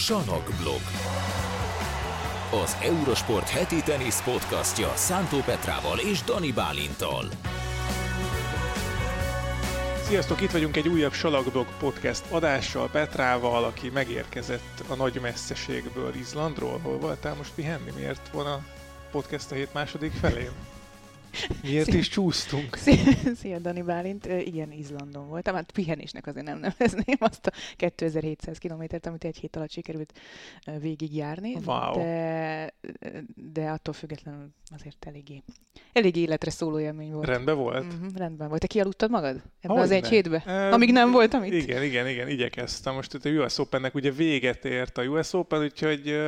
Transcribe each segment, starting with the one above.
Sanokblog. Az Eurosport heti tenisz podcastja Szántó Petrával és Dani Bálintal. Sziasztok, itt vagyunk egy újabb Salakblog podcast adással Petrával, aki megérkezett a nagy messzeségből Izlandról. Hol voltál most pihenni? Miért van a podcast a hét második felén? Miért Szia. is csúsztunk? Szia, Dani Bálint. Igen, Izlandon voltam. Hát pihenésnek azért nem nevezném azt a 2700 kilométert, amit egy hét alatt sikerült végigjárni. Wow. De, de attól függetlenül azért eléggé, elég életre szóló élmény volt. Rendben volt? Uh-huh, rendben volt. Te kialudtad magad? Ebben az egy hétbe? Uh, Amíg nem voltam itt? Igen, igen, igen, igyekeztem. Most itt a US Opennek ugye véget ért a US Open, úgyhogy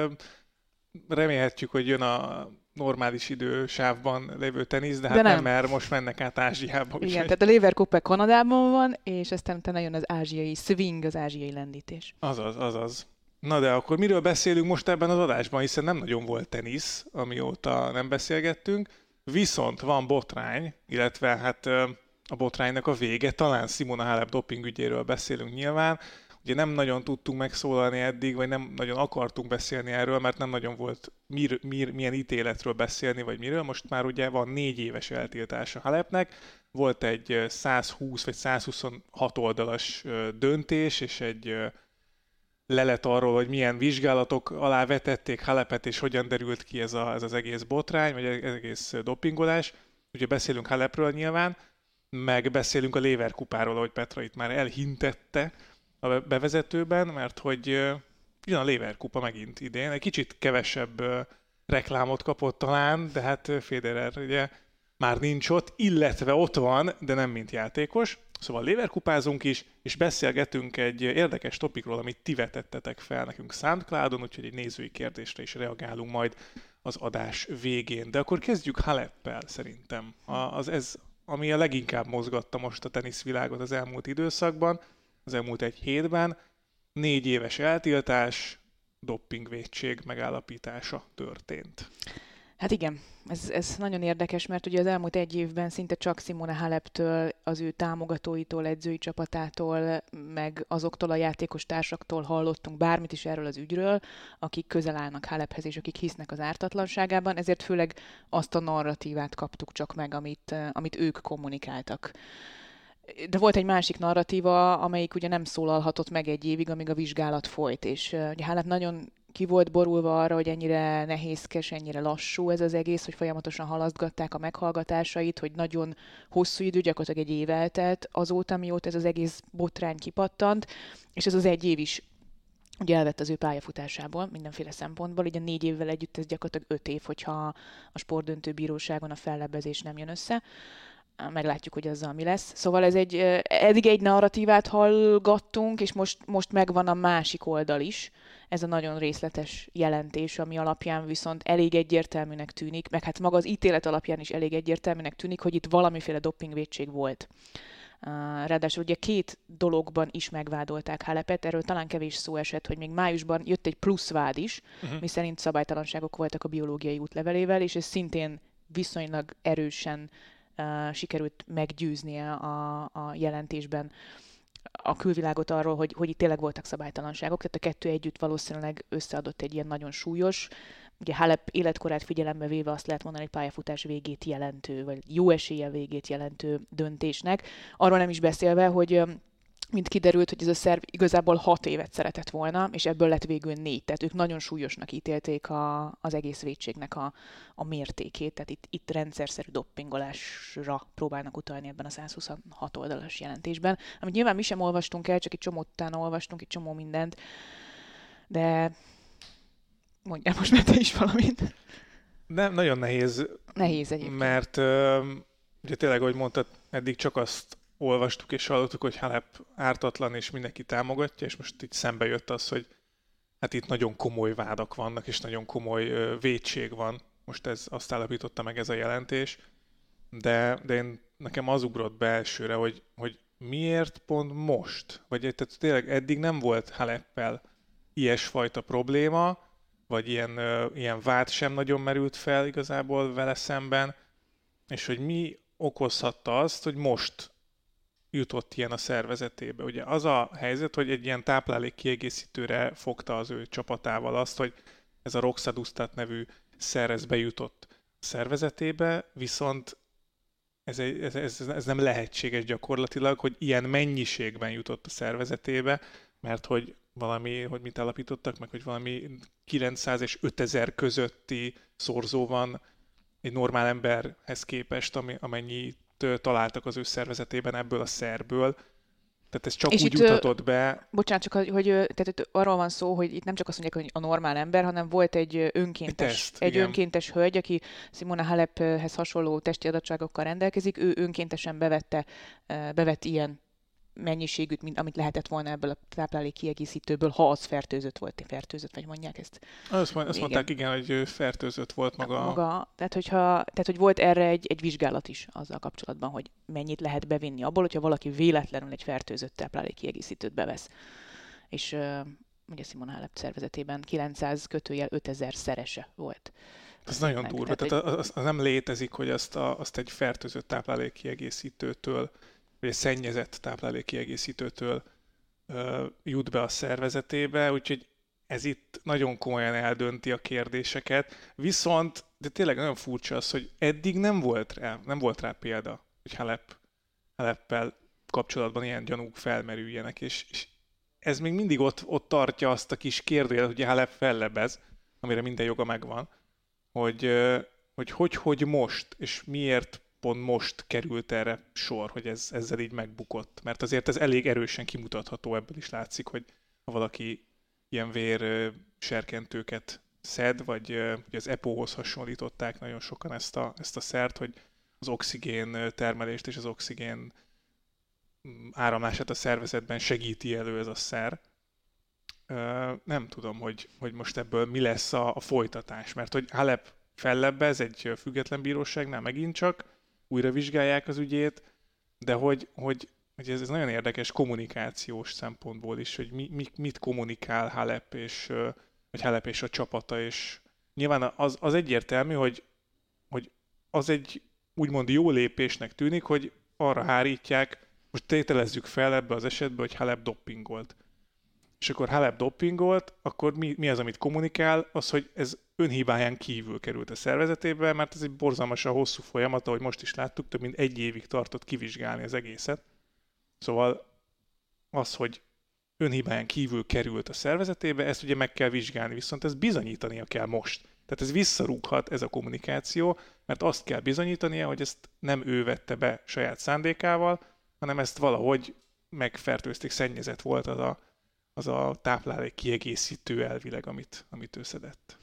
remélhetjük, hogy jön a normális idősávban lévő tenisz, de hát de nem. nem, mert most mennek át Ázsiába. Igen, úgy, tehát a Lever Cup Kanadában van, és aztán utána jön az ázsiai swing, az ázsiai lendítés. Azaz, azaz. Na de akkor miről beszélünk most ebben az adásban, hiszen nem nagyon volt tenisz, amióta nem beszélgettünk, viszont van botrány, illetve hát a botránynak a vége, talán Simona Halep dopingügyéről beszélünk nyilván, Ugye nem nagyon tudtunk megszólalni eddig, vagy nem nagyon akartunk beszélni erről, mert nem nagyon volt mir, mir, milyen ítéletről beszélni, vagy miről. Most már ugye van négy éves eltiltása Halepnek, volt egy 120 vagy 126 oldalas döntés, és egy lelet arról, hogy milyen vizsgálatok alá vetették Halepet, és hogyan derült ki ez, a, ez az egész botrány, vagy ez egész dopingolás. Ugye beszélünk Halepről nyilván, meg beszélünk a Léver kupáról, ahogy Petra itt már elhintette, a bevezetőben, mert hogy jön a Lever kupa megint idén. Egy kicsit kevesebb reklámot kapott talán, de hát Federer ugye már nincs ott, illetve ott van, de nem mint játékos. Szóval léverkupázunk is, és beszélgetünk egy érdekes topikról, amit ti vetettetek fel nekünk SoundCloudon, úgyhogy egy nézői kérdésre is reagálunk majd az adás végén. De akkor kezdjük Haleppel szerintem. Az ez, ami a leginkább mozgatta most a teniszvilágot az elmúlt időszakban az elmúlt egy hétben. Négy éves eltiltás, doppingvédség megállapítása történt. Hát igen, ez, ez nagyon érdekes, mert ugye az elmúlt egy évben szinte csak Simone Haleptől, az ő támogatóitól, edzői csapatától, meg azoktól a játékos társaktól hallottunk bármit is erről az ügyről, akik közel állnak Halephez, és akik hisznek az ártatlanságában, ezért főleg azt a narratívát kaptuk csak meg, amit, amit ők kommunikáltak de volt egy másik narratíva, amelyik ugye nem szólalhatott meg egy évig, amíg a vizsgálat folyt, és ugye Hálep nagyon ki volt borulva arra, hogy ennyire nehézkes, ennyire lassú ez az egész, hogy folyamatosan halasztgatták a meghallgatásait, hogy nagyon hosszú idő, gyakorlatilag egy év eltelt azóta, mióta ez az egész botrány kipattant, és ez az egy év is ugye elvett az ő pályafutásából mindenféle szempontból, ugye négy évvel együtt ez gyakorlatilag öt év, hogyha a sportdöntő bíróságon a fellebbezés nem jön össze meglátjuk, hogy azzal mi lesz. Szóval ez egy, eddig egy narratívát hallgattunk, és most, most megvan a másik oldal is, ez a nagyon részletes jelentés, ami alapján viszont elég egyértelműnek tűnik, meg hát maga az ítélet alapján is elég egyértelműnek tűnik, hogy itt valamiféle dopingvédség volt. Ráadásul ugye két dologban is megvádolták Halepet, erről talán kevés szó esett, hogy még májusban jött egy plusz vád is, uh-huh. miszerint szabálytalanságok voltak a biológiai útlevelével, és ez szintén viszonylag erősen sikerült meggyőznie a, a jelentésben a külvilágot arról, hogy, hogy itt tényleg voltak szabálytalanságok, tehát a kettő együtt valószínűleg összeadott egy ilyen nagyon súlyos, ugye Halep életkorát figyelembe véve azt lehet mondani, hogy pályafutás végét jelentő, vagy jó esélye végét jelentő döntésnek. Arról nem is beszélve, hogy mint kiderült, hogy ez a szerv igazából hat évet szeretett volna, és ebből lett végül négy. Tehát ők nagyon súlyosnak ítélték a, az egész védségnek a, a mértékét. Tehát itt, itt rendszerszerű doppingolásra próbálnak utalni ebben a 126 oldalas jelentésben, amit nyilván mi sem olvastunk el, csak egy csomó utána olvastunk, egy csomó mindent. De mondjál most mert te is valamit. Nem, nagyon nehéz. Nehéz egyébként. Mert ugye tényleg, ahogy mondtad, eddig csak azt olvastuk és hallottuk, hogy Halep ártatlan és mindenki támogatja, és most itt szembe jött az, hogy hát itt nagyon komoly vádak vannak, és nagyon komoly ö, védség van. Most ez azt állapította meg ez a jelentés, de, de én, nekem az ugrott be elsőre, hogy, hogy miért pont most? Vagy tehát tényleg eddig nem volt Haleppel ilyesfajta probléma, vagy ilyen, ilyen vád sem nagyon merült fel igazából vele szemben, és hogy mi okozhatta azt, hogy most jutott ilyen a szervezetébe. Ugye az a helyzet, hogy egy ilyen táplálék kiegészítőre fogta az ő csapatával azt, hogy ez a Roxadustat nevű szerez bejutott szervezetébe, viszont ez, ez, ez, ez nem lehetséges gyakorlatilag, hogy ilyen mennyiségben jutott a szervezetébe, mert hogy valami, hogy mit állapítottak meg, hogy valami 900 és 5000 közötti szorzó van egy normál emberhez képest, ami, amennyit találtak az ő szervezetében ebből a szerből. Tehát ez csak és úgy jutatott be. Bocsánat, csak hogy, hogy tehát itt arról van szó, hogy itt nem csak azt mondják, hogy a normál ember, hanem volt egy önkéntes, egy, teszt, egy önkéntes hölgy, aki Simona Halephez hasonló testi adottságokkal rendelkezik, ő önkéntesen bevette, bevett ilyen mennyiségűt, mint amit lehetett volna ebből a táplálék kiegészítőből, ha az fertőzött volt, fertőzött, vagy mondják ezt. Azt, azt mondták, igen, hogy fertőzött volt maga. maga tehát, hogyha, tehát, hogy volt erre egy, egy vizsgálat is azzal kapcsolatban, hogy mennyit lehet bevinni abból, hogyha valaki véletlenül egy fertőzött táplálék kiegészítőt bevesz. És ugye Simon Halep szervezetében 900 kötőjel 5000 szerese volt. Ez nagyon durva. Tehát, tehát az, az, nem létezik, hogy azt, a, azt egy fertőzött táplálék kiegészítőtől vagy egy szennyezett táplálékkiegészítőtől jut be a szervezetébe, úgyhogy ez itt nagyon komolyan eldönti a kérdéseket. Viszont, de tényleg nagyon furcsa az, hogy eddig nem volt rá, nem volt rá példa, hogy Halep, Haleppel kapcsolatban ilyen gyanúk felmerüljenek, és, és ez még mindig ott, ott tartja azt a kis kérdőjelet, hogy Halep fellebez, amire minden joga megvan, hogy, hogy hogy, hogy most, és miért pont most került erre sor, hogy ez, ezzel így megbukott. Mert azért ez elég erősen kimutatható, ebből is látszik, hogy ha valaki ilyen vér serkentőket szed, vagy ugye az EPO-hoz hasonlították nagyon sokan ezt a, ezt a szert, hogy az oxigén termelést és az oxigén mm, áramlását a szervezetben segíti elő ez a szer. Nem tudom, hogy, hogy most ebből mi lesz a, a folytatás, mert hogy Halep fellebbez egy független bíróságnál megint csak, újra vizsgálják az ügyét, de hogy, hogy, hogy ez, ez nagyon érdekes kommunikációs szempontból is, hogy mi, mi, mit kommunikál Halep és, vagy Halep és a csapata, és nyilván az, az egyértelmű, hogy, hogy az egy úgymond jó lépésnek tűnik, hogy arra hárítják, most tételezzük fel ebbe az esetbe, hogy Halep doppingolt. És akkor Halep doppingolt, akkor mi, mi az, amit kommunikál? Az, hogy ez önhibáján kívül került a szervezetébe, mert ez egy borzalmasan hosszú folyamat, ahogy most is láttuk, több mint egy évig tartott kivizsgálni az egészet. Szóval az, hogy önhibáján kívül került a szervezetébe, ezt ugye meg kell vizsgálni, viszont ezt bizonyítania kell most. Tehát ez visszarúghat, ez a kommunikáció, mert azt kell bizonyítania, hogy ezt nem ő vette be saját szándékával, hanem ezt valahogy megfertőzték, szennyezett volt az a, az a táplálék kiegészítő elvileg, amit, amit ő szedett.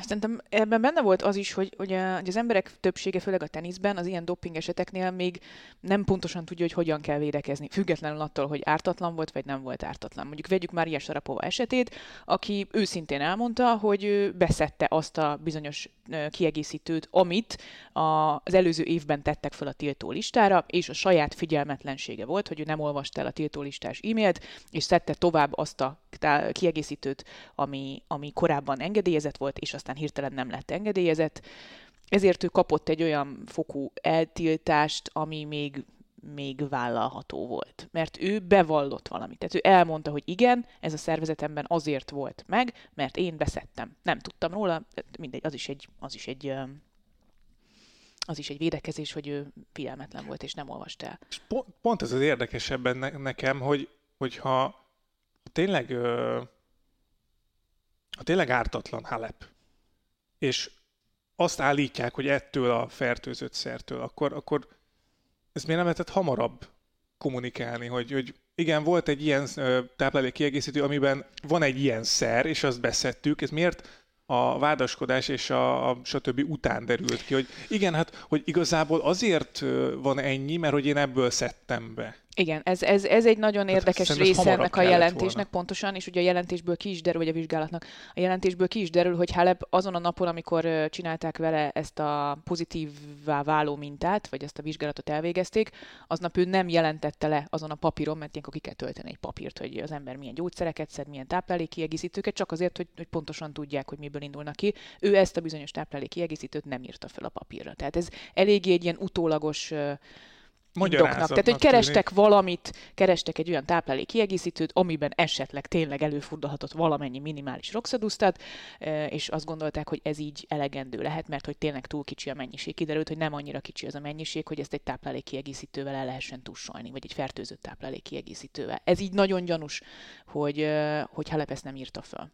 Szerintem ebben benne volt az is, hogy, hogy, a, hogy az emberek többsége, főleg a teniszben, az ilyen doping eseteknél még nem pontosan tudja, hogy hogyan kell védekezni, függetlenül attól, hogy ártatlan volt, vagy nem volt ártatlan. Mondjuk vegyük Mária Sarapova esetét, aki őszintén elmondta, hogy ő beszette azt a bizonyos kiegészítőt, amit az előző évben tettek fel a tiltó listára, és a saját figyelmetlensége volt, hogy ő nem olvasta el a tiltó listás e-mailt, és szedte tovább azt a kiegészítőt, ami, ami korábban engedélyezett volt, és aztán hirtelen nem lett engedélyezett. Ezért ő kapott egy olyan fokú eltiltást, ami még még vállalható volt. Mert ő bevallott valamit. Tehát ő elmondta, hogy igen, ez a szervezetemben azért volt meg, mert én beszettem. Nem tudtam róla, mindegy, az is egy, az is egy az is egy védekezés, hogy ő figyelmetlen volt és nem olvast el. És pont, pont ez az érdekesebben nekem, hogy, hogyha tényleg ha tényleg ártatlan Halep, és azt állítják, hogy ettől a fertőzött szertől, akkor, akkor ez miért nem lehetett hamarabb kommunikálni, hogy, hogy igen, volt egy ilyen táplálék kiegészítő, amiben van egy ilyen szer, és azt beszettük, ez miért a vádaskodás és a, a stb. után derült ki, hogy igen, hát, hogy igazából azért van ennyi, mert hogy én ebből szedtem be. Igen, ez, ez, ez egy nagyon hát érdekes része ennek a jelentésnek volna. pontosan, és ugye a jelentésből ki is derül, vagy a vizsgálatnak, a jelentésből ki is derül, hogy Halep azon a napon, amikor csinálták vele ezt a pozitívvá váló mintát, vagy ezt a vizsgálatot elvégezték, aznap ő nem jelentette le azon a papíron, mert ilyenkor ki kell tölteni egy papírt, hogy az ember milyen gyógyszereket szed, milyen táplálékkiegészítőket, csak azért, hogy, hogy pontosan tudják, hogy miből indulnak ki. Ő ezt a bizonyos táplálékkiegészítőt nem írta fel a papírra. Tehát ez eléggé egy ilyen utólagos indoknak. Tehát, hogy kerestek tűnik. valamit, kerestek egy olyan táplálék kiegészítőt, amiben esetleg tényleg előfordulhatott valamennyi minimális roxadusztat, és azt gondolták, hogy ez így elegendő lehet, mert hogy tényleg túl kicsi a mennyiség. Kiderült, hogy nem annyira kicsi az a mennyiség, hogy ezt egy táplálék kiegészítővel el lehessen tussolni, vagy egy fertőzött táplálék kiegészítővel. Ez így nagyon gyanús, hogy, hogy Halep ezt nem írta föl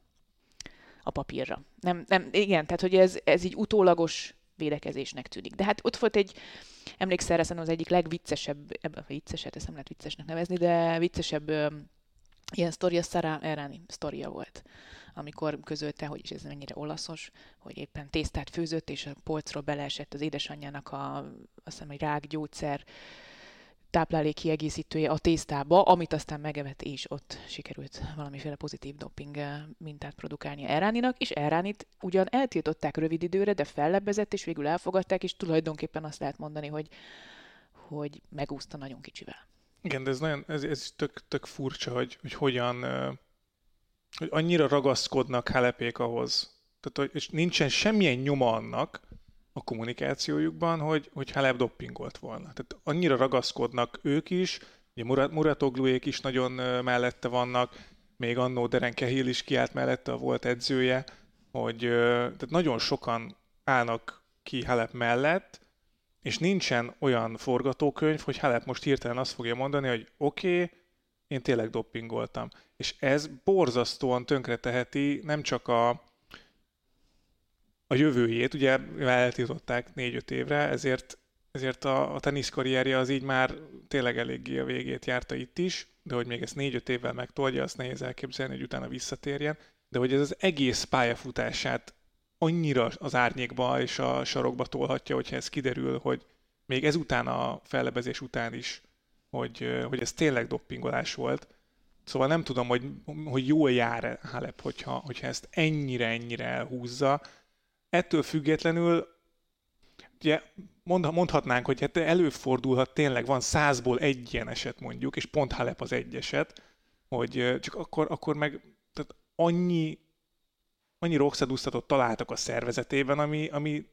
a papírra. Nem, nem, igen, tehát hogy ez, ez így utólagos védekezésnek tűnik. De hát ott volt egy, emlékszel, szerintem az egyik legviccesebb, ebben vicceset, ezt nem lehet viccesnek nevezni, de viccesebb ilyen sztoria, Sarah Errani sztoria volt amikor közölte, hogy is ez mennyire olaszos, hogy éppen tésztát főzött, és a polcról beleesett az édesanyjának a, azt hiszem, egy rákgyógyszer táplálék kiegészítője a tésztába, amit aztán megevett, és ott sikerült valamiféle pozitív doping eh, mintát produkálni Eráninak, és Eránit ugyan eltiltották rövid időre, de fellebbezett, és végül elfogadták, és tulajdonképpen azt lehet mondani, hogy, hogy megúszta nagyon kicsivel. Igen, de ez, nagyon, ez, ez tök, tök furcsa, hogy, hogy hogyan, eh, hogy annyira ragaszkodnak Halepék ahhoz, tehát, és nincsen semmilyen nyoma annak, a kommunikációjukban, hogy, hogy Halep doppingolt volna. Tehát annyira ragaszkodnak ők is, ugye Murat, Muratogluék is nagyon mellette vannak, még annó Deren Kehill is kiállt mellette, a volt edzője, hogy tehát nagyon sokan állnak ki Halep mellett, és nincsen olyan forgatókönyv, hogy Halep most hirtelen azt fogja mondani, hogy oké, okay, én tényleg doppingoltam. És ez borzasztóan tönkreteheti nem csak a, a jövőjét, ugye eltiltották négy-öt évre, ezért, ezért a, a teniszkarrierje az így már tényleg eléggé a végét járta itt is, de hogy még ezt négy-öt évvel megtolja, azt nehéz elképzelni, hogy utána visszatérjen, de hogy ez az egész pályafutását annyira az árnyékba és a sarokba tolhatja, hogyha ez kiderül, hogy még ezután a fellebezés után is, hogy, hogy ez tényleg doppingolás volt. Szóval nem tudom, hogy, hogy jól jár Halep, hogyha, hogyha ezt ennyire-ennyire elhúzza, ettől függetlenül ugye mondhatnánk, hogy hát előfordulhat tényleg, van százból egy ilyen eset mondjuk, és pont Halep az egy eset, hogy csak akkor, akkor meg tehát annyi, annyi roxadúztatot találtak a szervezetében, ami, ami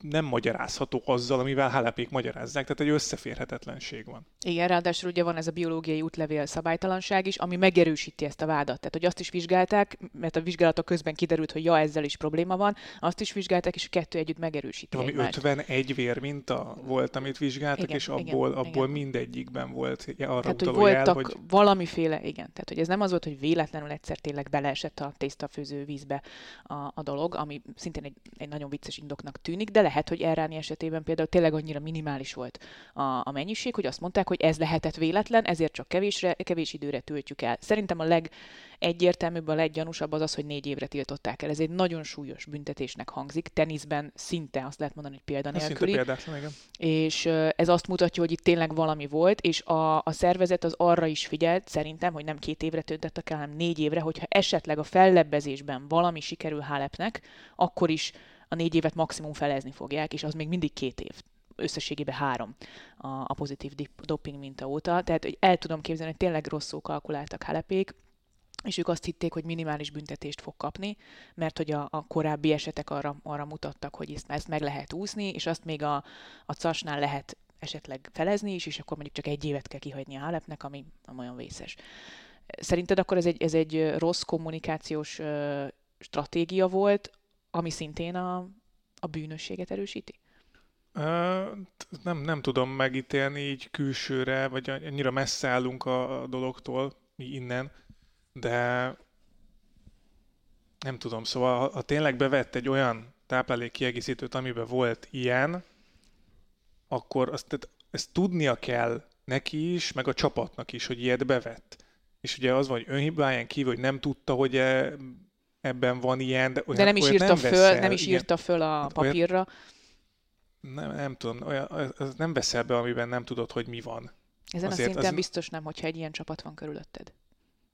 nem magyarázható azzal, amivel Halepék magyarázzák, tehát egy összeférhetetlenség van. Igen, ráadásul ugye van ez a biológiai útlevél szabálytalanság is, ami megerősíti ezt a vádat. Tehát, hogy azt is vizsgálták, mert a vizsgálatok közben kiderült, hogy ja, ezzel is probléma van, azt is vizsgálták, és a kettő együtt megerősíti Ami egymást. 51 vérminta volt, amit vizsgáltak, igen, és abból, igen, abból igen. mindegyikben volt arra tehát, hogy voltak jel, hogy... valamiféle, igen, tehát hogy ez nem az volt, hogy véletlenül egyszer tényleg beleesett a tésztafőző vízbe a, a dolog, ami szintén egy, egy nagyon vicces indoknak tűnik, de lehet, hogy Erráni esetében például tényleg annyira minimális volt a, a mennyiség, hogy azt mondták, hogy ez lehetett véletlen, ezért csak kevésre, kevés időre töltjük el. Szerintem a legegyértelműbb, a leggyanúsabb az az, hogy négy évre tiltották el. Ez egy nagyon súlyos büntetésnek hangzik. Teniszben szinte azt lehet mondani, hogy példanélküli. Példátlan, igen. És ez azt mutatja, hogy itt tényleg valami volt, és a, a szervezet az arra is figyelt, szerintem, hogy nem két évre töltöttek el, hanem négy évre, hogyha esetleg a fellebbezésben valami sikerül Hálepnek, akkor is a négy évet maximum felezni fogják, és az még mindig két év összességében három a, a pozitív doping minta óta. Tehát hogy el tudom képzelni, hogy tényleg rosszul kalkuláltak Halepék, és ők azt hitték, hogy minimális büntetést fog kapni, mert hogy a, a korábbi esetek arra, arra mutattak, hogy ezt, ezt meg lehet úszni, és azt még a, a casnál lehet esetleg felezni is, és akkor mondjuk csak egy évet kell kihagyni a Halepnek, ami nem olyan vészes. Szerinted akkor ez egy, ez egy rossz kommunikációs stratégia volt, ami szintén a, a bűnösséget erősíti? Nem, nem tudom megítélni így külsőre, vagy annyira messze állunk a, dologtól mi innen, de nem tudom, szóval ha, tényleg bevett egy olyan táplálék kiegészítőt, amiben volt ilyen, akkor azt, tehát ezt tudnia kell neki is, meg a csapatnak is, hogy ilyet bevett. És ugye az van, hogy önhibáján kívül, hogy nem tudta, hogy ebben van ilyen, de, olyan, de nem is írta nem föl, nem is írta föl a papírra. Olyan, nem, nem tudom, olyan, az nem veszel be, amiben nem tudod, hogy mi van. Ezen Azért a szinten az... biztos nem, hogyha egy ilyen csapat van körülötted.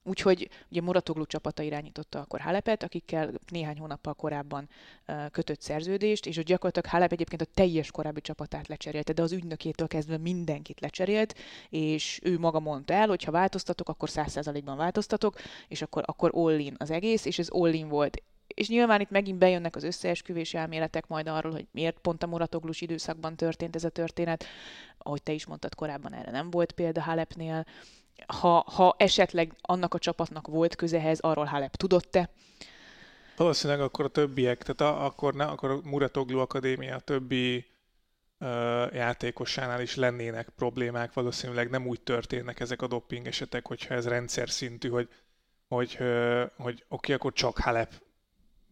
Úgyhogy ugye Muratoglu csapata irányította akkor Halepet, akikkel néhány hónappal korábban kötött szerződést, és hogy gyakorlatilag Halep egyébként a teljes korábbi csapatát lecserélte, de az ügynökétől kezdve mindenkit lecserélt, és ő maga mondta el, hogy ha változtatok, akkor 100%-ban változtatok, és akkor, akkor all-in az egész, és ez all-in volt és nyilván itt megint bejönnek az összeesküvés elméletek majd arról, hogy miért pont a Muratoglus időszakban történt ez a történet. Ahogy te is mondtad korábban, erre nem volt példa Halepnél. Ha, ha esetleg annak a csapatnak volt közehez, arról Halep tudott-e? Valószínűleg akkor a többiek, tehát a, akkor, ne, akkor a Muratoglu Akadémia többi ö, játékosánál is lennének problémák, valószínűleg nem úgy történnek ezek a dopping esetek, hogyha ez rendszer szintű, hogy, hogy, hogy, hogy oké, akkor csak Halep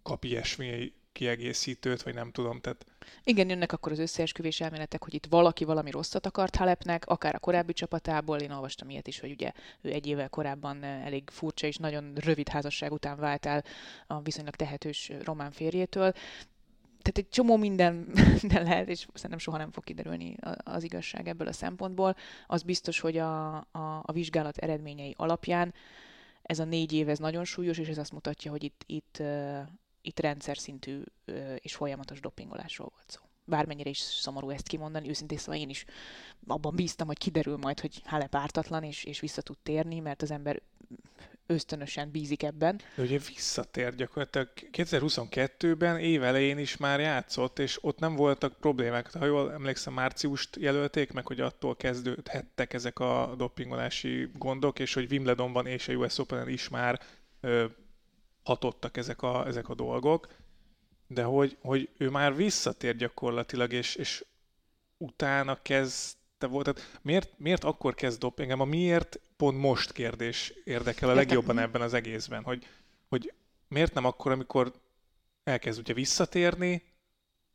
kap ilyesmi kiegészítőt, vagy nem tudom. Tehát... Igen, jönnek akkor az összeesküvés elméletek, hogy itt valaki valami rosszat akart Halepnek, akár a korábbi csapatából. Én olvastam ilyet is, hogy ugye ő egy évvel korábban elég furcsa és nagyon rövid házasság után vált el a viszonylag tehetős román férjétől. Tehát egy csomó minden, minden lehet, és szerintem soha nem fog kiderülni az igazság ebből a szempontból. Az biztos, hogy a, a, a vizsgálat eredményei alapján ez a négy év ez nagyon súlyos, és ez azt mutatja, hogy itt, itt itt rendszer szintű és folyamatos dopingolásról volt szó. Bármennyire is szomorú ezt kimondani, őszintén szóval én is abban bíztam, hogy kiderül majd, hogy Halep ártatlan, és, és vissza tud térni, mert az ember ösztönösen bízik ebben. De ugye visszatér gyakorlatilag 2022-ben év elején is már játszott, és ott nem voltak problémák. Ha jól emlékszem, márciust jelölték meg, hogy attól kezdődhettek ezek a dopingolási gondok, és hogy Wimbledonban és a US Open-en is már hatottak ezek a, ezek a dolgok, de hogy, hogy ő már visszatér gyakorlatilag, és, és utána kezdte volt. Tehát miért, miért akkor kezd dop? Engem a miért pont most kérdés érdekel a legjobban ebben az egészben, hogy, hogy miért nem akkor, amikor elkezd ugye visszatérni,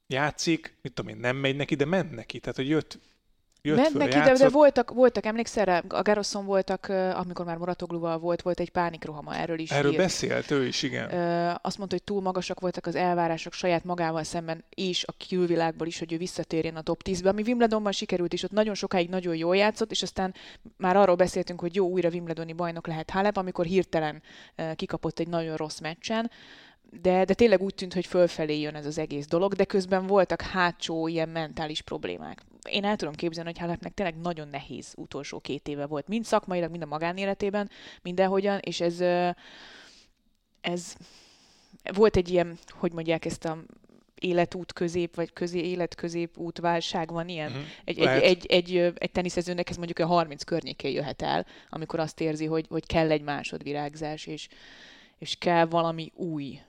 játszik, mit tudom én, nem megy neki, de ment neki. Tehát, hogy jött, jött Ment neki, de, de voltak, voltak, emlékszel rá, a Garoszon voltak, amikor már Moratogluval volt, volt egy pánikrohama, erről is Erről írt. beszélt ő is, igen. Azt mondta, hogy túl magasak voltak az elvárások saját magával szemben, és a külvilágból is, hogy ő visszatérjen a top 10-be, ami Wimbledonban sikerült is, ott nagyon sokáig nagyon jól játszott, és aztán már arról beszéltünk, hogy jó, újra Wimbledoni bajnok lehet Halep, amikor hirtelen kikapott egy nagyon rossz meccsen, de, de tényleg úgy tűnt, hogy fölfelé jön ez az egész dolog, de közben voltak hátsó ilyen mentális problémák én el tudom képzelni, hogy Halepnek tényleg nagyon nehéz utolsó két éve volt, mind szakmailag, mind a magánéletében, mindenhogyan, és ez, ez volt egy ilyen, hogy mondják ezt a életút közép, vagy közé, életközép út válság van ilyen. Uh-huh. Egy, egy, egy, egy, egy teniszezőnek ez mondjuk a 30 környékén jöhet el, amikor azt érzi, hogy, hogy kell egy másodvirágzás, és, és kell valami új,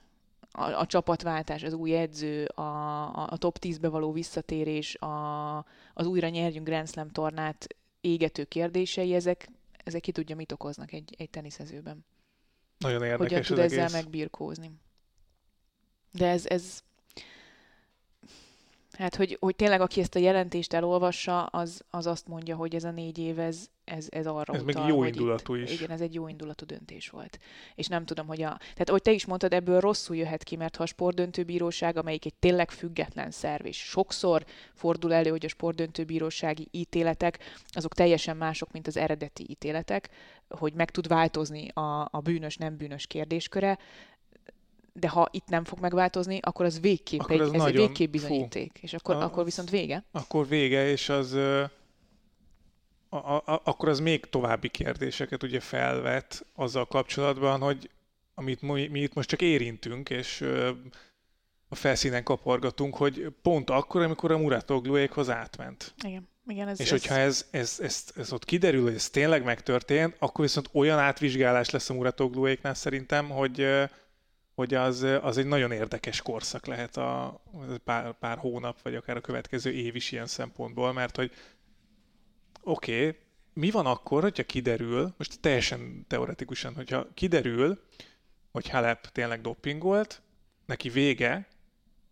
a, a csapatváltás, az új edző, a, a top 10-be való visszatérés, a, az újra nyerjünk Grand Slam tornát égető kérdései, ezek, ezek ki tudja, mit okoznak egy, egy teniszezőben. Nagyon érdekes Hogyan tud ezzel egész. megbirkózni. De ez, ez Hát, hogy, hogy tényleg aki ezt a jelentést elolvassa, az, az azt mondja, hogy ez a négy év, ez, ez, ez arra Ez utal, még jó indulatú itt, is. Igen, ez egy jó indulatú döntés volt. És nem tudom, hogy a... Tehát, ahogy te is mondtad, ebből rosszul jöhet ki, mert ha a sportdöntőbíróság, amelyik egy tényleg független szerv, és sokszor fordul elő, hogy a sportdöntőbírósági ítéletek, azok teljesen mások, mint az eredeti ítéletek, hogy meg tud változni a, a bűnös-nem bűnös kérdésköre, de ha itt nem fog megváltozni, akkor az végképp, akkor egy, ez egy végképp bizonyíték, fú. és akkor, a, akkor viszont vége. Akkor vége, és az a, a, akkor az még további kérdéseket ugye felvet azzal kapcsolatban, hogy amit mi, mi itt most csak érintünk, és a felszínen kapargatunk, hogy pont akkor, amikor a Muratogluékhoz átment. Igen. Igen, ez, és hogyha ez, ez, ez, ez ott kiderül, hogy ez tényleg megtörtént, akkor viszont olyan átvizsgálás lesz a Muratogluéknál szerintem, hogy, hogy az, az egy nagyon érdekes korszak lehet a pár, pár hónap, vagy akár a következő év is ilyen szempontból, mert hogy oké, okay, mi van akkor, hogyha kiderül, most teljesen teoretikusan, hogyha kiderül, hogy Halep tényleg doppingolt, neki vége,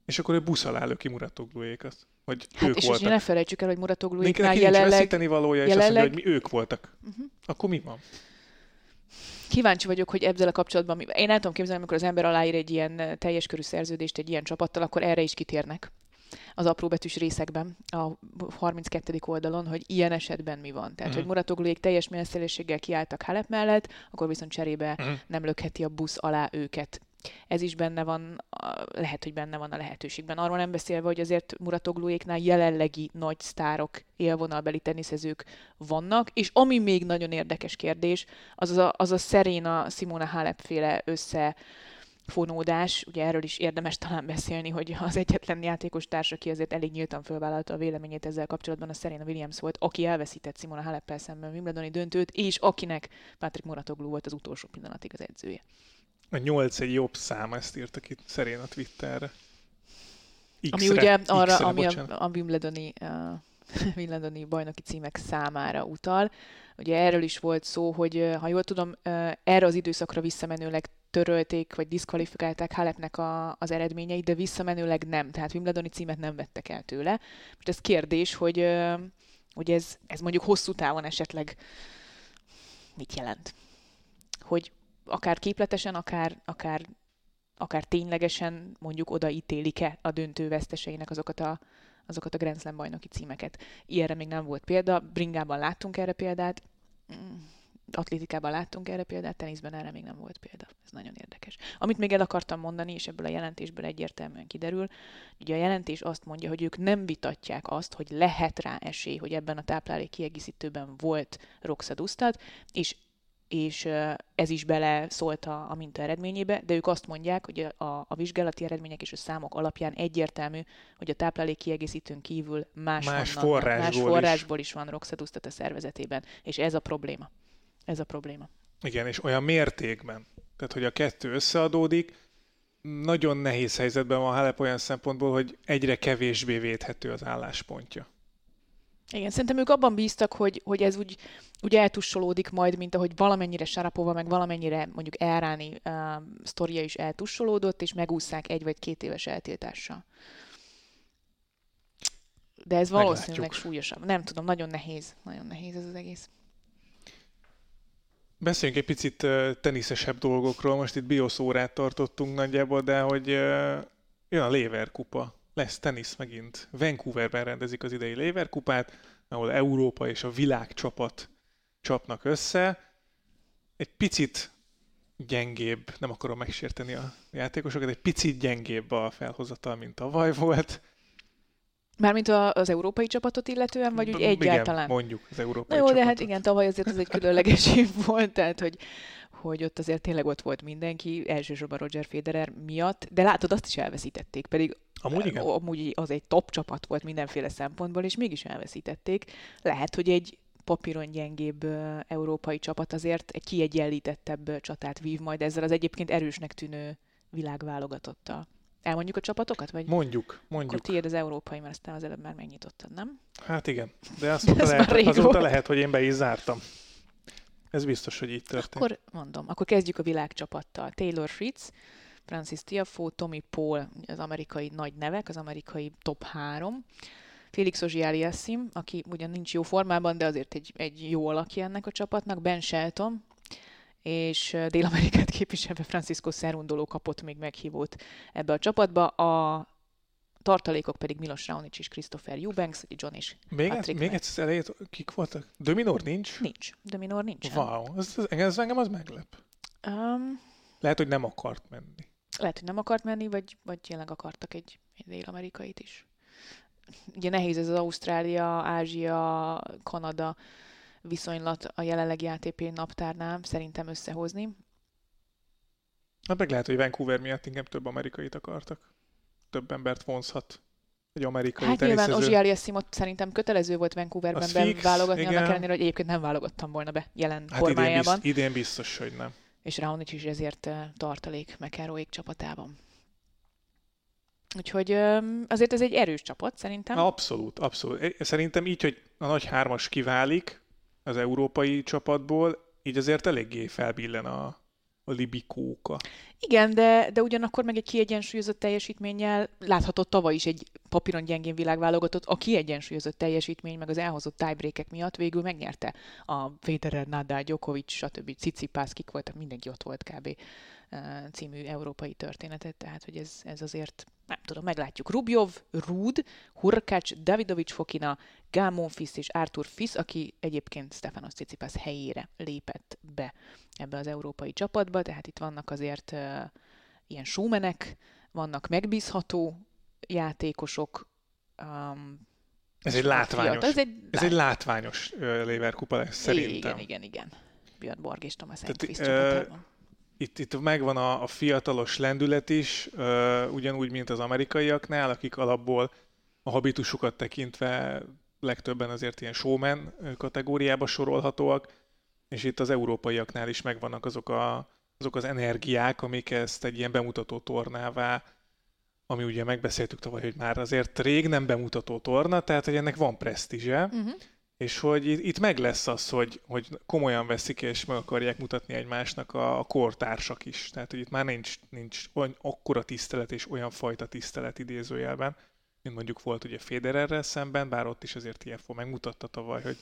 és akkor ő busz alá löki Muratogluékat. Hogy hát ők és voltak. ne felejtsük el, hogy Muratogluéknál jelenleg... Neki valója, és jelenleg... azt mondja, hogy mi ők voltak. Uh-huh. Akkor mi van? kíváncsi vagyok, hogy ezzel a kapcsolatban, én el tudom képzelni, amikor az ember aláír egy ilyen teljes körű szerződést egy ilyen csapattal, akkor erre is kitérnek az apróbetűs részekben, a 32. oldalon, hogy ilyen esetben mi van. Tehát, uh-huh. hogy Muratogluék teljes messzélességgel kiálltak Halep mellett, akkor viszont cserébe uh-huh. nem lökheti a busz alá őket ez is benne van, lehet, hogy benne van a lehetőségben. Arról nem beszélve, hogy azért Muratogluéknál jelenlegi nagy sztárok, élvonalbeli teniszezők vannak, és ami még nagyon érdekes kérdés, az a, az a Serena Simona Halep féle össze fonódás, ugye erről is érdemes talán beszélni, hogy az egyetlen játékos társ, aki azért elég nyíltan fölvállalta a véleményét ezzel kapcsolatban, a Serena Williams volt, aki elveszített Simona Haleppel szemben Wimbledoni döntőt, és akinek Patrick Moratoglu volt az utolsó pillanatig az edzője. A 8 egy jobb szám, ezt írtak itt Serena Twitterre. X-re, ami ugye arra, X-re, ami a, a Wimbledoni, uh, Wimbledoni bajnoki címek számára utal. Ugye erről is volt szó, hogy ha jól tudom, erre az időszakra visszamenőleg törölték, vagy diszkvalifikálták Halepnek a, az eredményeit, de visszamenőleg nem. Tehát Wimbledoni címet nem vettek el tőle. Most ez kérdés, hogy, hogy ez, ez mondjuk hosszú távon esetleg mit jelent? Hogy akár képletesen, akár, akár, akár ténylegesen mondjuk odaítélik-e a döntő veszteseinek azokat a, azokat a Grand Slam bajnoki címeket. Ilyenre még nem volt példa, Bringában láttunk erre példát, mm, atlétikában láttunk erre példát, teniszben erre még nem volt példa. Ez nagyon érdekes. Amit még el akartam mondani, és ebből a jelentésből egyértelműen kiderül, ugye a jelentés azt mondja, hogy ők nem vitatják azt, hogy lehet rá esély, hogy ebben a táplálék kiegészítőben volt roxadusztat, és és ez is bele szólt a, a minta eredményébe, de ők azt mondják, hogy a, a vizsgálati eredmények és a számok alapján egyértelmű, hogy a táplálék kiegészítőn kívül más, más vannak, forrásból, más forrásból is. is van roxadusztat a szervezetében, és ez a probléma. Ez a probléma. Igen, és olyan mértékben, tehát hogy a kettő összeadódik, nagyon nehéz helyzetben van Halep olyan szempontból, hogy egyre kevésbé védhető az álláspontja. Igen, szerintem ők abban bíztak, hogy, hogy ez úgy, úgy eltussolódik majd, mint ahogy valamennyire Sarapova, meg valamennyire mondjuk Elráni uh, sztoria is eltussolódott, és megúszszák egy vagy két éves eltiltással. De ez valószínűleg Meglátjuk. súlyosabb. Nem tudom, nagyon nehéz. Nagyon nehéz ez az egész. Beszéljünk egy picit teniszesebb dolgokról. Most itt bioszórát tartottunk nagyjából, de hogy jön a Lever kupa lesz tenisz megint. Vancouverben rendezik az idei Lever kupát, ahol Európa és a világ csapat csapnak össze. Egy picit gyengébb, nem akarom megsérteni a játékosokat, egy picit gyengébb a felhozatal, mint tavaly volt. Mármint az európai csapatot illetően, vagy úgy egyáltalán? Igen, mondjuk az európai Na jó, csapatot. de hát igen, tavaly azért ez egy különleges év volt, tehát hogy hogy ott azért tényleg ott volt mindenki, elsősorban Roger Federer miatt, de látod, azt is elveszítették, pedig amúgy, igen. amúgy az egy top csapat volt mindenféle szempontból, és mégis elveszítették. Lehet, hogy egy papíron gyengébb európai csapat azért egy kiegyenlítettebb csatát vív majd ezzel az egyébként erősnek tűnő világválogatottal. Elmondjuk a csapatokat? Vagy mondjuk, mondjuk. Akkor tiéd az európai, mert aztán az előbb már megnyitottad, nem? Hát igen, de azóta, lehet, azóta lehet, hogy én be is zártam. Ez biztos, hogy így történt. Akkor mondom, akkor kezdjük a világcsapattal. Taylor Fritz, Francis Tiafoe, Tommy Paul, az amerikai nagy nevek, az amerikai top 3. Felix Ogialiassim, aki ugyan nincs jó formában, de azért egy, egy jó alakja ennek a csapatnak, Ben Shelton, és Dél-Amerikát képviselve Francisco Szerundoló kapott még meghívót ebbe a csapatba. A tartalékok pedig Milos Raonic és Christopher Eubanks, John és még, Patrick még egyszer elejét, kik voltak? Dominor nincs? Nincs. Dominor nincs. Wow, ez, ez, ez engem az meglep. Um, Lehet, hogy nem akart menni. Lehet, hogy nem akart menni, vagy, vagy tényleg akartak egy, egy dél-amerikait is. Ugye nehéz ez az Ausztrália, Ázsia, Kanada viszonylat a jelenlegi ATP naptárnál szerintem összehozni. Hát meg lehet, hogy Vancouver miatt inkább több amerikait akartak több embert vonzhat egy amerikai Hát nyilván Ozsi Simot szerintem kötelező volt Vancouverben beválogatni, igen. annak ellenére, hogy egyébként nem válogattam volna be jelen hát formájában. Idén, biztos, idén biztos, hogy nem. És Raonic is ezért tartalék McEnroe csapatában. Úgyhogy azért ez egy erős csapat, szerintem. Abszolút, abszolút. Szerintem így, hogy a nagy hármas kiválik az európai csapatból, így azért eléggé felbillen a, a libikóka. Igen, de, de ugyanakkor meg egy kiegyensúlyozott teljesítménnyel láthatott tavaly is egy papíron gyengén világválogatott, a kiegyensúlyozott teljesítmény meg az elhozott tiebreakek miatt végül megnyerte a Federer, Nadal, Djokovic, stb. Cicipász, kik voltak, mindenki ott volt kb című európai történetet, tehát hogy ez, ez azért, nem tudom, meglátjuk. Rubjov, Rud, Hurkács, Davidovics Fokina, Gámon Fisz és Artur Fisz, aki egyébként Stefanos Tsitsipas helyére lépett be ebbe az európai csapatba, tehát itt vannak azért uh, ilyen showmenek, vannak megbízható játékosok, um, ez egy látványos, ez egy, ez egy látványos uh, Lever kupa lesz, szerintem. Igen, igen, igen. Björn Borg és Thomas Enquist csapatában itt, itt megvan a, a fiatalos lendület is, uh, ugyanúgy, mint az amerikaiaknál, akik alapból a habitusukat tekintve legtöbben azért ilyen showman kategóriába sorolhatóak, és itt az európaiaknál is megvannak azok, a, azok az energiák, amik ezt egy ilyen bemutató tornává, ami ugye megbeszéltük tavaly, hogy már azért rég nem bemutató torna, tehát hogy ennek van presztízse, uh-huh. És hogy itt meg lesz az, hogy, hogy komolyan veszik és meg akarják mutatni egymásnak a, a kortársak is. Tehát, hogy itt már nincs, nincs olyan akkora tisztelet és olyan fajta tisztelet idézőjelben, mint mondjuk volt ugye Federerrel szemben, bár ott is azért TFO megmutatta tavaly, hogy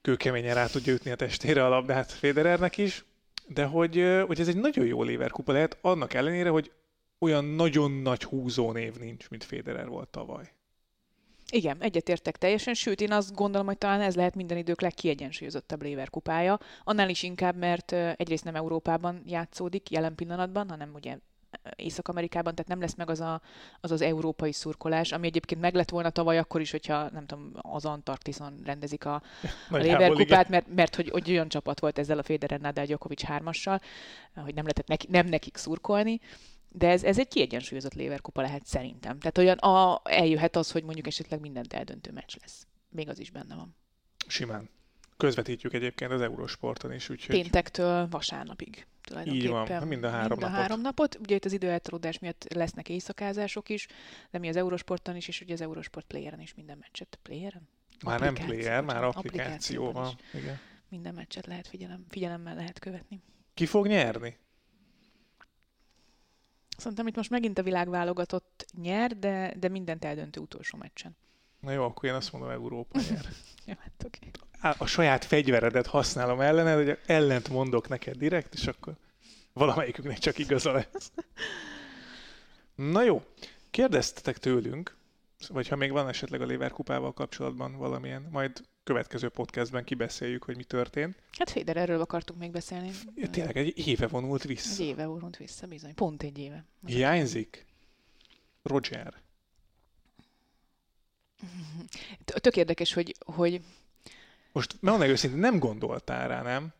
kőkeményen rá tudja ütni a testére a labdát Federernek is, de hogy, hogy ez egy nagyon jó léverkupa lehet, annak ellenére, hogy olyan nagyon nagy húzó név nincs, mint Federer volt tavaly. Igen, egyetértek teljesen, sőt én azt gondolom, hogy talán ez lehet minden idők legkiegyensúlyozottabb Léver kupája. Annál is inkább, mert egyrészt nem Európában játszódik jelen pillanatban, hanem ugye Észak-Amerikában, tehát nem lesz meg az, a, az az európai szurkolás, ami egyébként meg lett volna tavaly akkor is, hogyha nem tudom, az Antarktiszon rendezik a, a Léber kupát, mert, mert hogy, hogy olyan csapat volt ezzel a Federer Nadal Djokovic hármassal, hogy nem lehetett neki, nem nekik szurkolni, de ez, ez egy kiegyensúlyozott léverkupa lehet szerintem. Tehát olyan a, eljöhet az, hogy mondjuk esetleg mindent eldöntő meccs lesz. Még az is benne van. Simán. Közvetítjük egyébként az Eurosporton is, úgyhogy... Péntektől vasárnapig tulajdonképpen. Így van, mind a három mind napot. a három napot. Ugye itt az időeltolódás miatt lesznek éjszakázások is, de mi az Eurosporton is, és ugye az Eurosport Playeren is minden meccset. Playeren? Már nem player, már applikáció van. Igen. Minden meccset lehet figyelem, figyelemmel lehet követni. Ki fog nyerni? Szerintem itt most megint a világválogatott nyer, de, de mindent eldöntő utolsó meccsen. Na jó, akkor én azt mondom, Európa nyer. jó, hát. Okay. A saját fegyveredet használom ellened, hogy ellent mondok neked direkt, és akkor valamelyiküknek csak igaza lesz. Na jó, kérdeztetek tőlünk, vagy ha még van esetleg a Léver kupával kapcsolatban valamilyen, majd következő podcastben kibeszéljük, hogy mi történt. Hát Federerről akartunk még beszélni. Ja, tényleg egy éve vonult vissza. Egy éve vonult vissza, bizony. Pont egy éve. Hiányzik? Roger. Tök érdekes, hogy, hogy... Most megmondom őszintén, nem gondoltál rá, nem?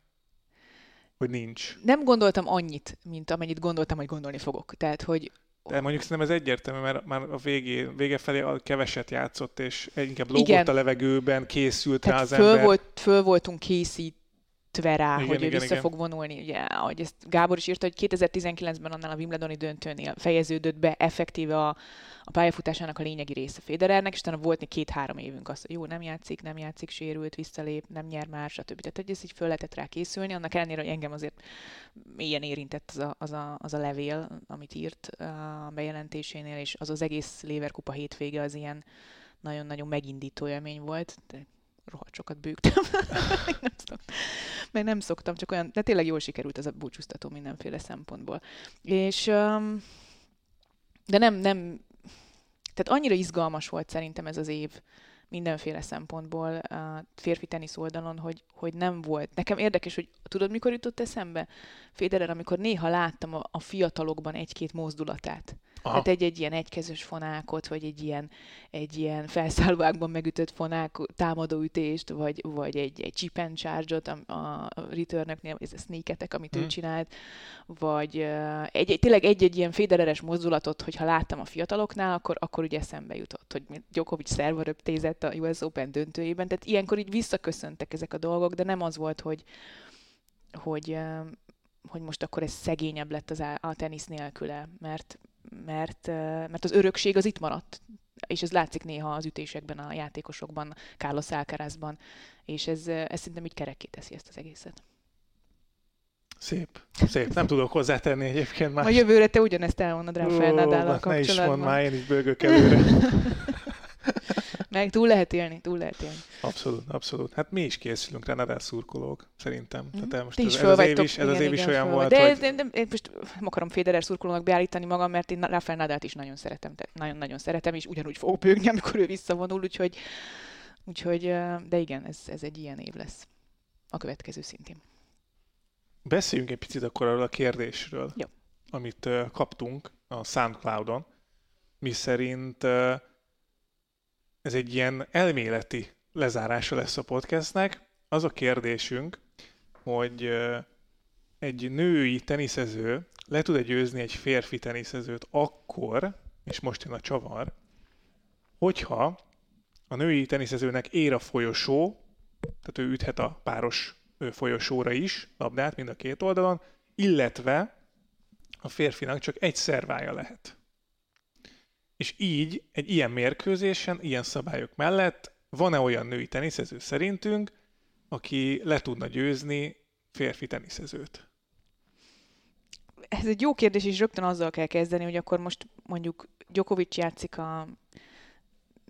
Hogy nincs. Nem gondoltam annyit, mint amennyit gondoltam, hogy gondolni fogok. Tehát, hogy de mondjuk szerintem ez egyértelmű, mert már a végé, vége felé keveset játszott, és inkább lógott Igen. a levegőben, készült Tehát rá az föl ember. Volt, föl voltunk készítve rá, igen, hogy igen, ő vissza igen. fog vonulni. Ugye, ahogy ezt Gábor is írta, hogy 2019-ben annál a Wimbledoni döntőnél fejeződött be effektíve a, a pályafutásának a lényegi része Federernek, és utána volt két-három évünk azt, hogy jó, nem játszik, nem játszik, sérült, visszalép, nem nyer már, stb. Tehát hogy ez így föl lehetett rá készülni, annak ellenére, hogy engem azért mélyen érintett az a, az a, az a levél, amit írt a bejelentésénél, és az az egész Léverkupa hétvége az ilyen nagyon-nagyon megindító élmény volt, de rohadt sokat bőgtem. Mert nem szoktam, csak olyan, de tényleg jól sikerült ez a búcsúztató mindenféle szempontból. És de nem, nem tehát annyira izgalmas volt szerintem ez az év mindenféle szempontból a férfi tenisz oldalon, hogy, hogy nem volt. Nekem érdekes, hogy tudod, mikor jutott eszembe? Federer, amikor néha láttam a, a fiatalokban egy-két mozdulatát. Aha. Tehát egy-egy ilyen egykezős fonákot, vagy egy ilyen, egy ilyen felszállóákban megütött fonák támadóütést, vagy, vagy egy, egy chip and charge-ot a, a returnöknél, ez a sneaketek, amit hmm. ő csinált, vagy egy, egy, tényleg egy-egy ilyen fédereres mozdulatot, hogyha láttam a fiataloknál, akkor, akkor ugye eszembe jutott, hogy Djokovic szerva röptézett a US Open döntőjében, tehát ilyenkor így visszaköszöntek ezek a dolgok, de nem az volt, hogy, hogy, hogy most akkor ez szegényebb lett az a tenisz nélküle, mert, mert, mert az örökség az itt maradt, és ez látszik néha az ütésekben, a játékosokban, Carlos Alcarazban, és ez, ez szerintem így kerekké teszi ezt az egészet. Szép, szép. Nem tudok hozzátenni egyébként már. A jövőre te ugyanezt elmondod rá Fernádállal kapcsolatban. Ne is mondd már, én is bőgök előre. Meg túl lehet élni, túl lehet élni. Abszolút, abszolút. Hát mi is készülünk rá, Nadal szurkolók, szerintem. Mm. Tehát most ez, ez, az év is, ez igen, az év is olyan volt, de, hogy... De, de, én most nem akarom Federer szurkolónak beállítani magam, mert én Rafael Nadalt is nagyon szeretem, nagyon-nagyon szeretem, és ugyanúgy fogok bőgni, amikor ő visszavonul, úgyhogy, úgyhogy de igen, ez, ez egy ilyen év lesz. A következő szintén. Beszéljünk egy picit akkor arról a kérdésről, Jó. amit uh, kaptunk a SoundCloud-on, mi szerint uh, ez egy ilyen elméleti lezárása lesz a podcastnek. Az a kérdésünk, hogy egy női teniszező le tud győzni egy férfi teniszezőt akkor, és most jön a csavar, hogyha a női teniszezőnek ér a folyosó, tehát ő üthet a páros folyosóra is labdát mind a két oldalon, illetve a férfinak csak egy szervája lehet. És így egy ilyen mérkőzésen, ilyen szabályok mellett van-e olyan női teniszező szerintünk, aki le tudna győzni férfi teniszezőt? Ez egy jó kérdés, és rögtön azzal kell kezdeni, hogy akkor most mondjuk Djokovic játszik a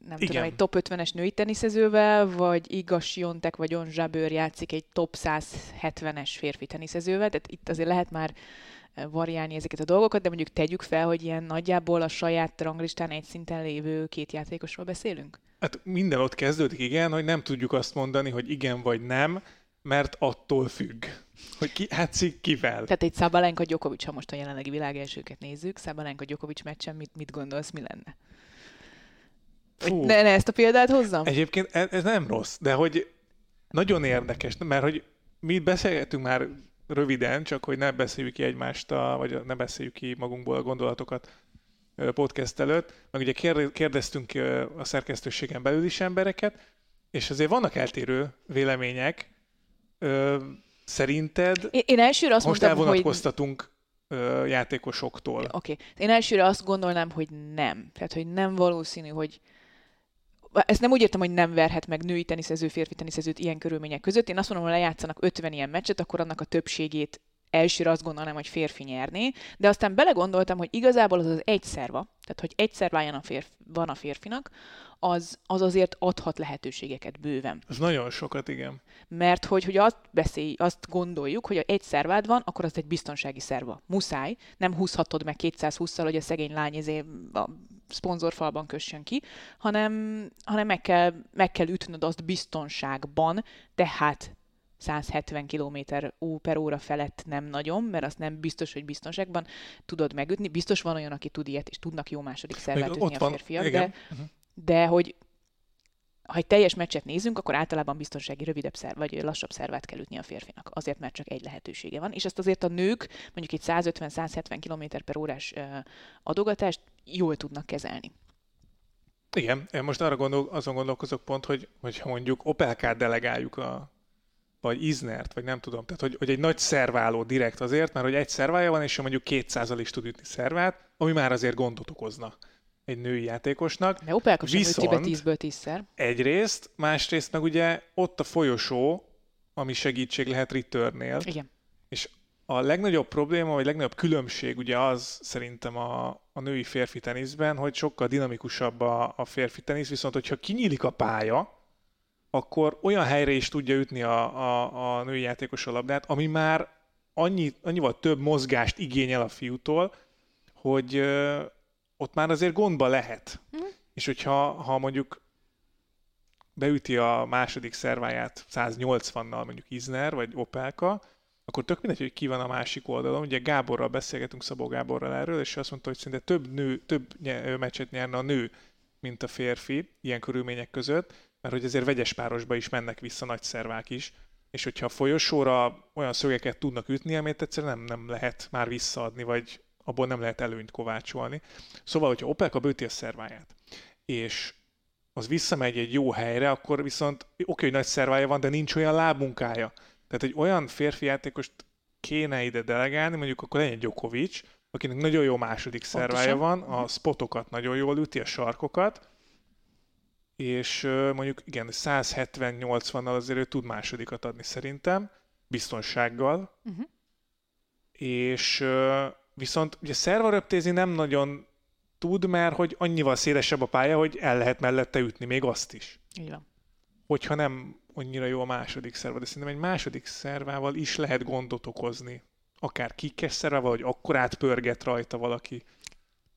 nem Igen. tudom, egy top 50-es női teniszezővel, vagy Iga Siontek vagy On Jabeur játszik egy top 170-es férfi teniszezővel, tehát itt azért lehet már eh, variálni ezeket a dolgokat, de mondjuk tegyük fel, hogy ilyen nagyjából a saját ranglistán egy szinten lévő két játékosról beszélünk? Hát minden ott kezdődik, igen, hogy nem tudjuk azt mondani, hogy igen vagy nem, mert attól függ, hogy ki játszik kivel. Tehát egy Szabalenka Djokovic, ha most a jelenlegi világ elsőket nézzük, Szabalenka Djokovic meccsen mit, mit gondolsz, mi lenne? Fú. Ne, ne ezt a példát hozzam? Egyébként ez, ez nem rossz, de hogy nagyon érdekes, mert hogy mi beszélgetünk már röviden, csak hogy ne beszéljük ki egymást, a, vagy ne beszéljük ki magunkból a gondolatokat podcast előtt, meg ugye kérdeztünk a szerkesztőségen belül is embereket, és azért vannak eltérő vélemények. Szerinted én, én elsőre azt most mondtam, elvonatkoztatunk hogy... játékosoktól? Oké. Okay. Én elsőre azt gondolnám, hogy nem. Tehát, hogy nem valószínű, hogy ezt nem úgy értem, hogy nem verhet meg női teniszező, férfi teniszezőt ilyen körülmények között. Én azt mondom, hogy lejátszanak 50 ilyen meccset, akkor annak a többségét elsőre azt gondolnám, hogy férfi nyerné, de aztán belegondoltam, hogy igazából az az egy szerva, tehát hogy egy szerváján a férfi, van a férfinak, az, az azért adhat lehetőségeket bőven. Ez nagyon sokat, igen. Mert hogy, hogy azt beszélj, azt gondoljuk, hogy ha egy szervád van, akkor az egy biztonsági szerva. Muszáj. Nem húzhatod meg 220-szal, hogy a szegény lány ezé a szponzorfalban kössön ki, hanem, hanem meg, kell, meg kell ütnöd azt biztonságban, tehát 170 km per óra felett nem nagyon, mert azt nem biztos, hogy biztonságban tudod megütni. Biztos van olyan, aki tud ilyet, és tudnak jó második szervet ütni a férfiak, van, de, uh-huh. de hogy ha egy teljes meccset nézünk, akkor általában biztonsági rövidebb szer, vagy lassabb szervet kell ütni a férfinak, azért, mert csak egy lehetősége van. És ezt azért a nők mondjuk egy 150-170 km per órás adogatást jól tudnak kezelni. Igen, én most arra gondol, azon gondolkozok pont, hogy, hogyha mondjuk Opelkát delegáljuk a vagy Iznert, vagy nem tudom, tehát hogy, hogy egy nagy szerváló direkt azért, mert hogy egy szervája van, és mondjuk 200 is tud ütni szervát, ami már azért gondot okozna egy női játékosnak. De Opelka sem Viszont 10-ből 10-szer. Egyrészt, másrészt meg ugye ott a folyosó, ami segítség lehet returnnél. Igen. És a legnagyobb probléma, vagy legnagyobb különbség ugye az szerintem a, a női férfi teniszben, hogy sokkal dinamikusabb a, a férfi tenisz, viszont hogyha kinyílik a pálya, akkor olyan helyre is tudja ütni a, a, a női játékos a labdát, ami már annyi, annyival több mozgást igényel a fiútól, hogy ö, ott már azért gondba lehet. Mm. És hogyha ha mondjuk beüti a második szerváját 180-nal mondjuk Izner vagy Opelka, akkor tök mindegy, hogy ki van a másik oldalon. Ugye Gáborral beszélgetünk, Szabó Gáborral erről, és azt mondta, hogy szinte több nő, több meccset nyerne a nő, mint a férfi ilyen körülmények között, mert hogy azért vegyes párosba is mennek vissza nagy szervák is, és hogyha a folyosóra olyan szögeket tudnak ütni, amit egyszerűen nem, nem lehet már visszaadni, vagy abból nem lehet előnyt kovácsolni. Szóval, hogyha Opelka bőti a szerváját, és az visszamegy egy jó helyre, akkor viszont oké, hogy nagy szervája van, de nincs olyan lábmunkája. Tehát egy olyan férfi játékost kéne ide delegálni, mondjuk akkor legyen Djokovic, akinek nagyon jó második szervája van, a spotokat nagyon jól üti, a sarkokat, és mondjuk igen, 170-80-nal azért ő tud másodikat adni szerintem, biztonsággal, uh-huh. és viszont ugye szervaröptézi nem nagyon tud, mert hogy annyival szélesebb a pálya, hogy el lehet mellette ütni még azt is. Igen. Hogyha nem annyira jó a második szerva, de szerintem egy második szervával is lehet gondot okozni. Akár kikes szervával, hogy akkor átpörget rajta valaki.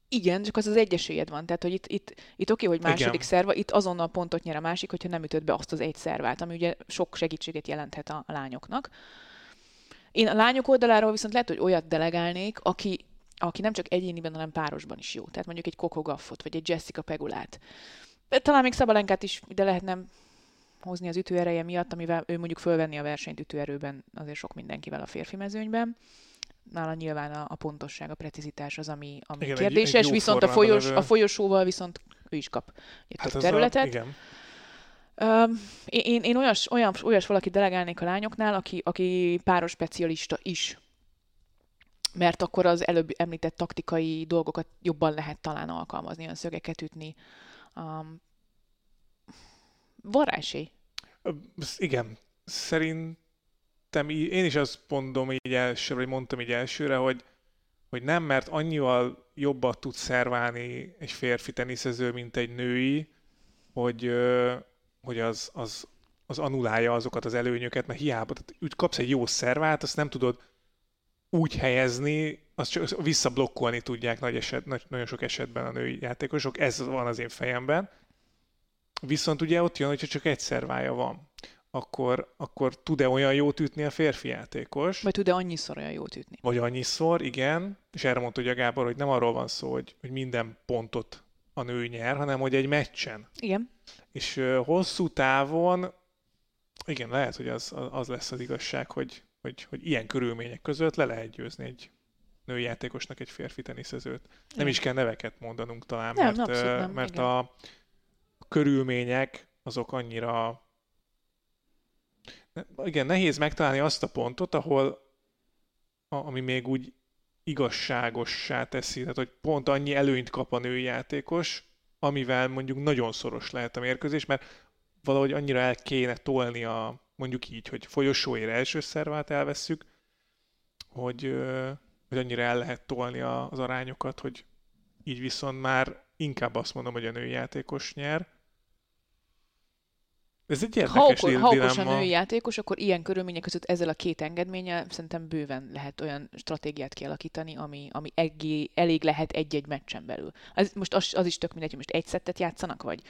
Igen, csak az az egy esélyed van. Tehát, hogy itt, itt, itt oké, hogy második Igen. szerva, itt azonnal pontot nyer a másik, hogyha nem ütött be azt az egy szervát, ami ugye sok segítséget jelenthet a, a lányoknak. Én a lányok oldaláról viszont lehet, hogy olyat delegálnék, aki, aki nem csak egyéniben, hanem párosban is jó. Tehát mondjuk egy Coco Gaffot, vagy egy Jessica Pegulát. Talán még Szabalenkát is ide lehetne hozni az ütőereje miatt, amivel ő mondjuk fölvenni a versenyt ütőerőben azért sok mindenkivel a férfi mezőnyben. Nála nyilván a, a pontosság, a precizitás az, ami, ami Igen, egy- kérdéses, egy jó viszont a, folyos, levő. a folyosóval viszont ő is kap egy Hát több az a- területet. igen. Um, én, én, én olyas, olyan, olyas valaki delegálnék a lányoknál, aki, aki páros specialista is. Mert akkor az előbb említett taktikai dolgokat jobban lehet talán alkalmazni, olyan szögeket ütni. Um, van rá esély. Igen, szerintem én is azt mondom így elsőre, vagy mondtam így elsőre, hogy, hogy nem, mert annyival jobban tud szerválni egy férfi teniszező, mint egy női, hogy, hogy az, az, az anulálja azokat az előnyöket, mert hiába, tehát úgy kapsz egy jó szervát, azt nem tudod úgy helyezni, azt csak visszablokkolni tudják nagy eset, nagy, nagyon sok esetben a női játékosok, ez van az én fejemben. Viszont ugye ott jön, hogyha csak egy szervája van, akkor, akkor tud-e olyan jót ütni a férfi játékos? Vagy tud-e annyiszor olyan jót ütni? Vagy annyiszor, igen, és erre mondta ugye Gábor, hogy nem arról van szó, hogy, hogy minden pontot a nő nyer, hanem hogy egy meccsen. Igen. És ö, hosszú távon, igen, lehet, hogy az, az lesz az igazság, hogy, hogy, hogy ilyen körülmények között le lehet győzni egy női játékosnak egy férfi teniszezőt. Nem is kell neveket mondanunk talán, Nem, mert, abszolút nem, mert igen. a körülmények azok annyira igen, nehéz megtalálni azt a pontot, ahol ami még úgy igazságossá teszi, tehát hogy pont annyi előnyt kap a női játékos, amivel mondjuk nagyon szoros lehet a mérkőzés, mert valahogy annyira el kéne tolni a, mondjuk így, hogy folyosóért első szervát elvesszük, hogy, hogy annyira el lehet tolni az arányokat, hogy így viszont már inkább azt mondom, hogy a női játékos nyer. Ez egy Ha, érdekes okos, ha okos a női játékos, akkor ilyen körülmények között ezzel a két engedménnyel szerintem bőven lehet olyan stratégiát kialakítani, ami, ami egé, elég lehet egy-egy meccsen belül. Az, most az, az is tök mindegy, hogy most egy szettet játszanak, vagy,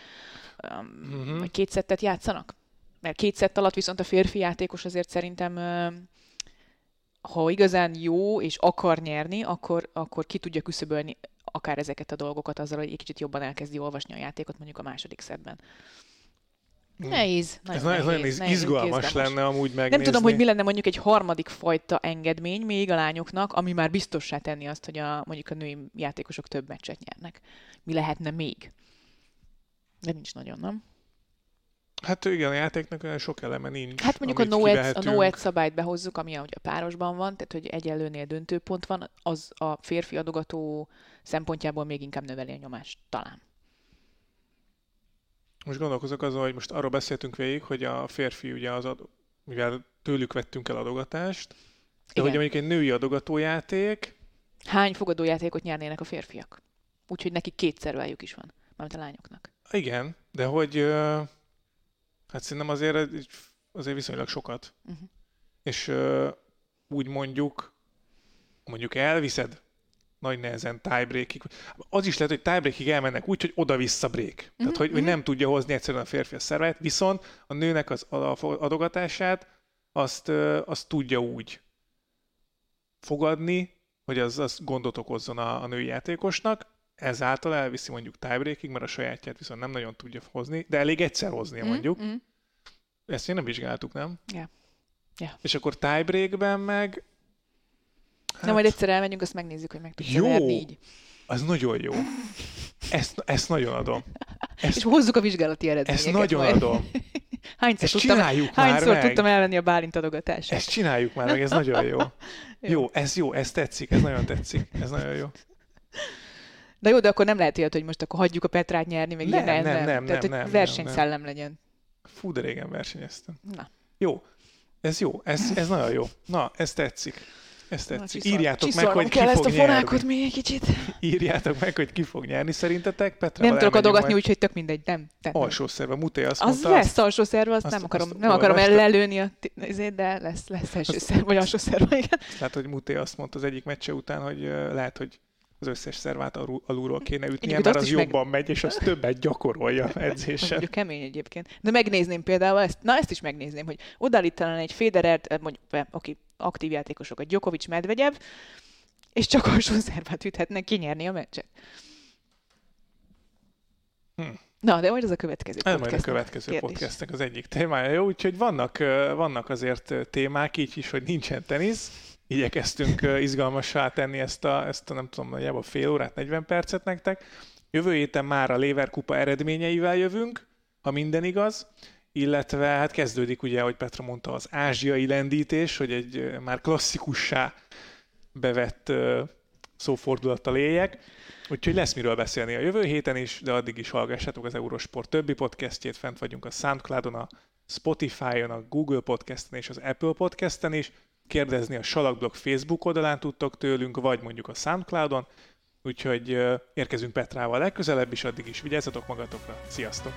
um, Mhm. vagy két szettet játszanak. Mert két szett alatt viszont a férfi játékos azért szerintem, ha igazán jó és akar nyerni, akkor, akkor ki tudja küszöbölni akár ezeket a dolgokat azzal, hogy egy kicsit jobban elkezdi olvasni a játékot mondjuk a második szettben. Nehéz. Hmm. Ez, ez nagyon nehéz, nehéz, izgalmas izgalmas. lenne amúgy megnézni. Nem tudom, hogy mi lenne mondjuk egy harmadik fajta engedmény még a lányoknak, ami már biztossá tenni azt, hogy a, mondjuk a női játékosok több meccset nyernek. Mi lehetne még? De nincs nagyon, nem? Hát igen, a játéknak olyan sok eleme nincs. Hát mondjuk a no, a kivehetünk. no edge szabályt behozzuk, ami ugye a párosban van, tehát hogy egyenlőnél döntőpont van, az a férfi adogató szempontjából még inkább növeli a nyomást, talán. Most gondolkozok azon, hogy most arról beszéltünk végig, hogy a férfi ugye az, ad, mivel tőlük vettünk el adogatást, de Igen. hogy mondjuk egy női adogatójáték, Hány fogadójátékot nyernének a férfiak? Úgyhogy nekik két szervájuk is van, mármint a lányoknak. igen, de hogy hát szerintem azért, azért viszonylag sokat. Uh-huh. És úgy mondjuk, mondjuk elviszed nagy nehezen tiebreakig. Az is lehet, hogy tiebreakig elmennek úgy, hogy oda-vissza break. Tehát, Mhm, hogy, hogy mhm. nem tudja hozni egyszerűen a férfi a szervet, viszont a nőnek az adogatását azt, azt tudja úgy fogadni, hogy az, az gondot okozzon a, a női játékosnak, ezáltal elviszi mondjuk tiebreakig, mert a sajátját viszont nem nagyon tudja hozni, de elég egyszer hoznia mondjuk. Mm-hmm. Ezt még nem vizsgáltuk, nem? Ja. Ja. És akkor tiebreakben meg... Hát, Na majd egyszer elmegyünk, azt megnézzük, hogy meg Jó. verni így. Az nagyon jó. Ezt, ezt nagyon adom. Ezt, És hozzuk a vizsgálati eredményeket. ezt nagyon majd. adom. Hányszor, Ezt tudtam, csináljuk már hányszor meg. tudtam elvenni a Bálint adogatását? Ezt csináljuk már meg, ez nagyon jó. Jó, ez jó, ez tetszik, ez nagyon tetszik. Ez nagyon jó. De jó, de akkor nem lehet ilyet, hogy most akkor hagyjuk a Petrát nyerni, még Nem, ilyen, nem, nem, Tehát, nem, hogy nem, nem, versenyszellem legyen. Fú, de régen versenyeztem. Na. Jó, ez jó, ez, ez nagyon jó. Na, ez tetszik. Ez Na, tetszik. Írjátok meg, hogy ki kell ezt fog a fonákot még egy kicsit. Írjátok meg, hogy ki fog nyerni szerintetek. Petra, Nem tudok adogatni, úgyhogy tök mindegy. Nem. nem. Alsó szerve, Muté azt Az mondta, lesz alsó szerve, azt, azt- nem akarom, azt nem akarom olvastam. lelőni a t- izét, de lesz, lesz első Azt- szerve, vagy alsó szerve, igen. Tehát, hogy Muté azt mondta az egyik meccse után, hogy lehet, hogy az összes szervát alul- alulról kéne ütnie, Egyébként mert az is meg- jobban megy, és az többet gyakorolja Az edzésen. mondjuk kemény egyébként. De megnézném például ezt, na ezt is megnézném, hogy odaállítanán egy Federert, mondjuk, aki aktív játékosokat, Djokovic, Medvegyev, és csak alsó szervát üthetnek kinyerni a meccset. Na, de majd ez a következő Ez majd a következő kérdés. podcastnek az egyik témája. Jó, úgyhogy vannak, vannak azért témák, így is, hogy nincsen tenisz. Igyekeztünk izgalmassá tenni ezt a, ezt a nem tudom, nagyjából fél órát, 40 percet nektek. Jövő héten már a Lever Kupa eredményeivel jövünk, ha minden igaz, illetve hát kezdődik ugye, ahogy Petra mondta, az ázsiai lendítés, hogy egy már klasszikussá bevett szófordulattal éljek. Úgyhogy lesz miről beszélni a jövő héten is, de addig is hallgassátok az Eurosport többi podcastjét, fent vagyunk a Soundcloudon, a Spotify-on, a Google Podcasten és az Apple Podcasten is. Kérdezni a Salakblog Facebook oldalán tudtok tőlünk, vagy mondjuk a Soundcloudon. Úgyhogy érkezünk Petrával legközelebb is, addig is vigyázzatok magatokra. Sziasztok!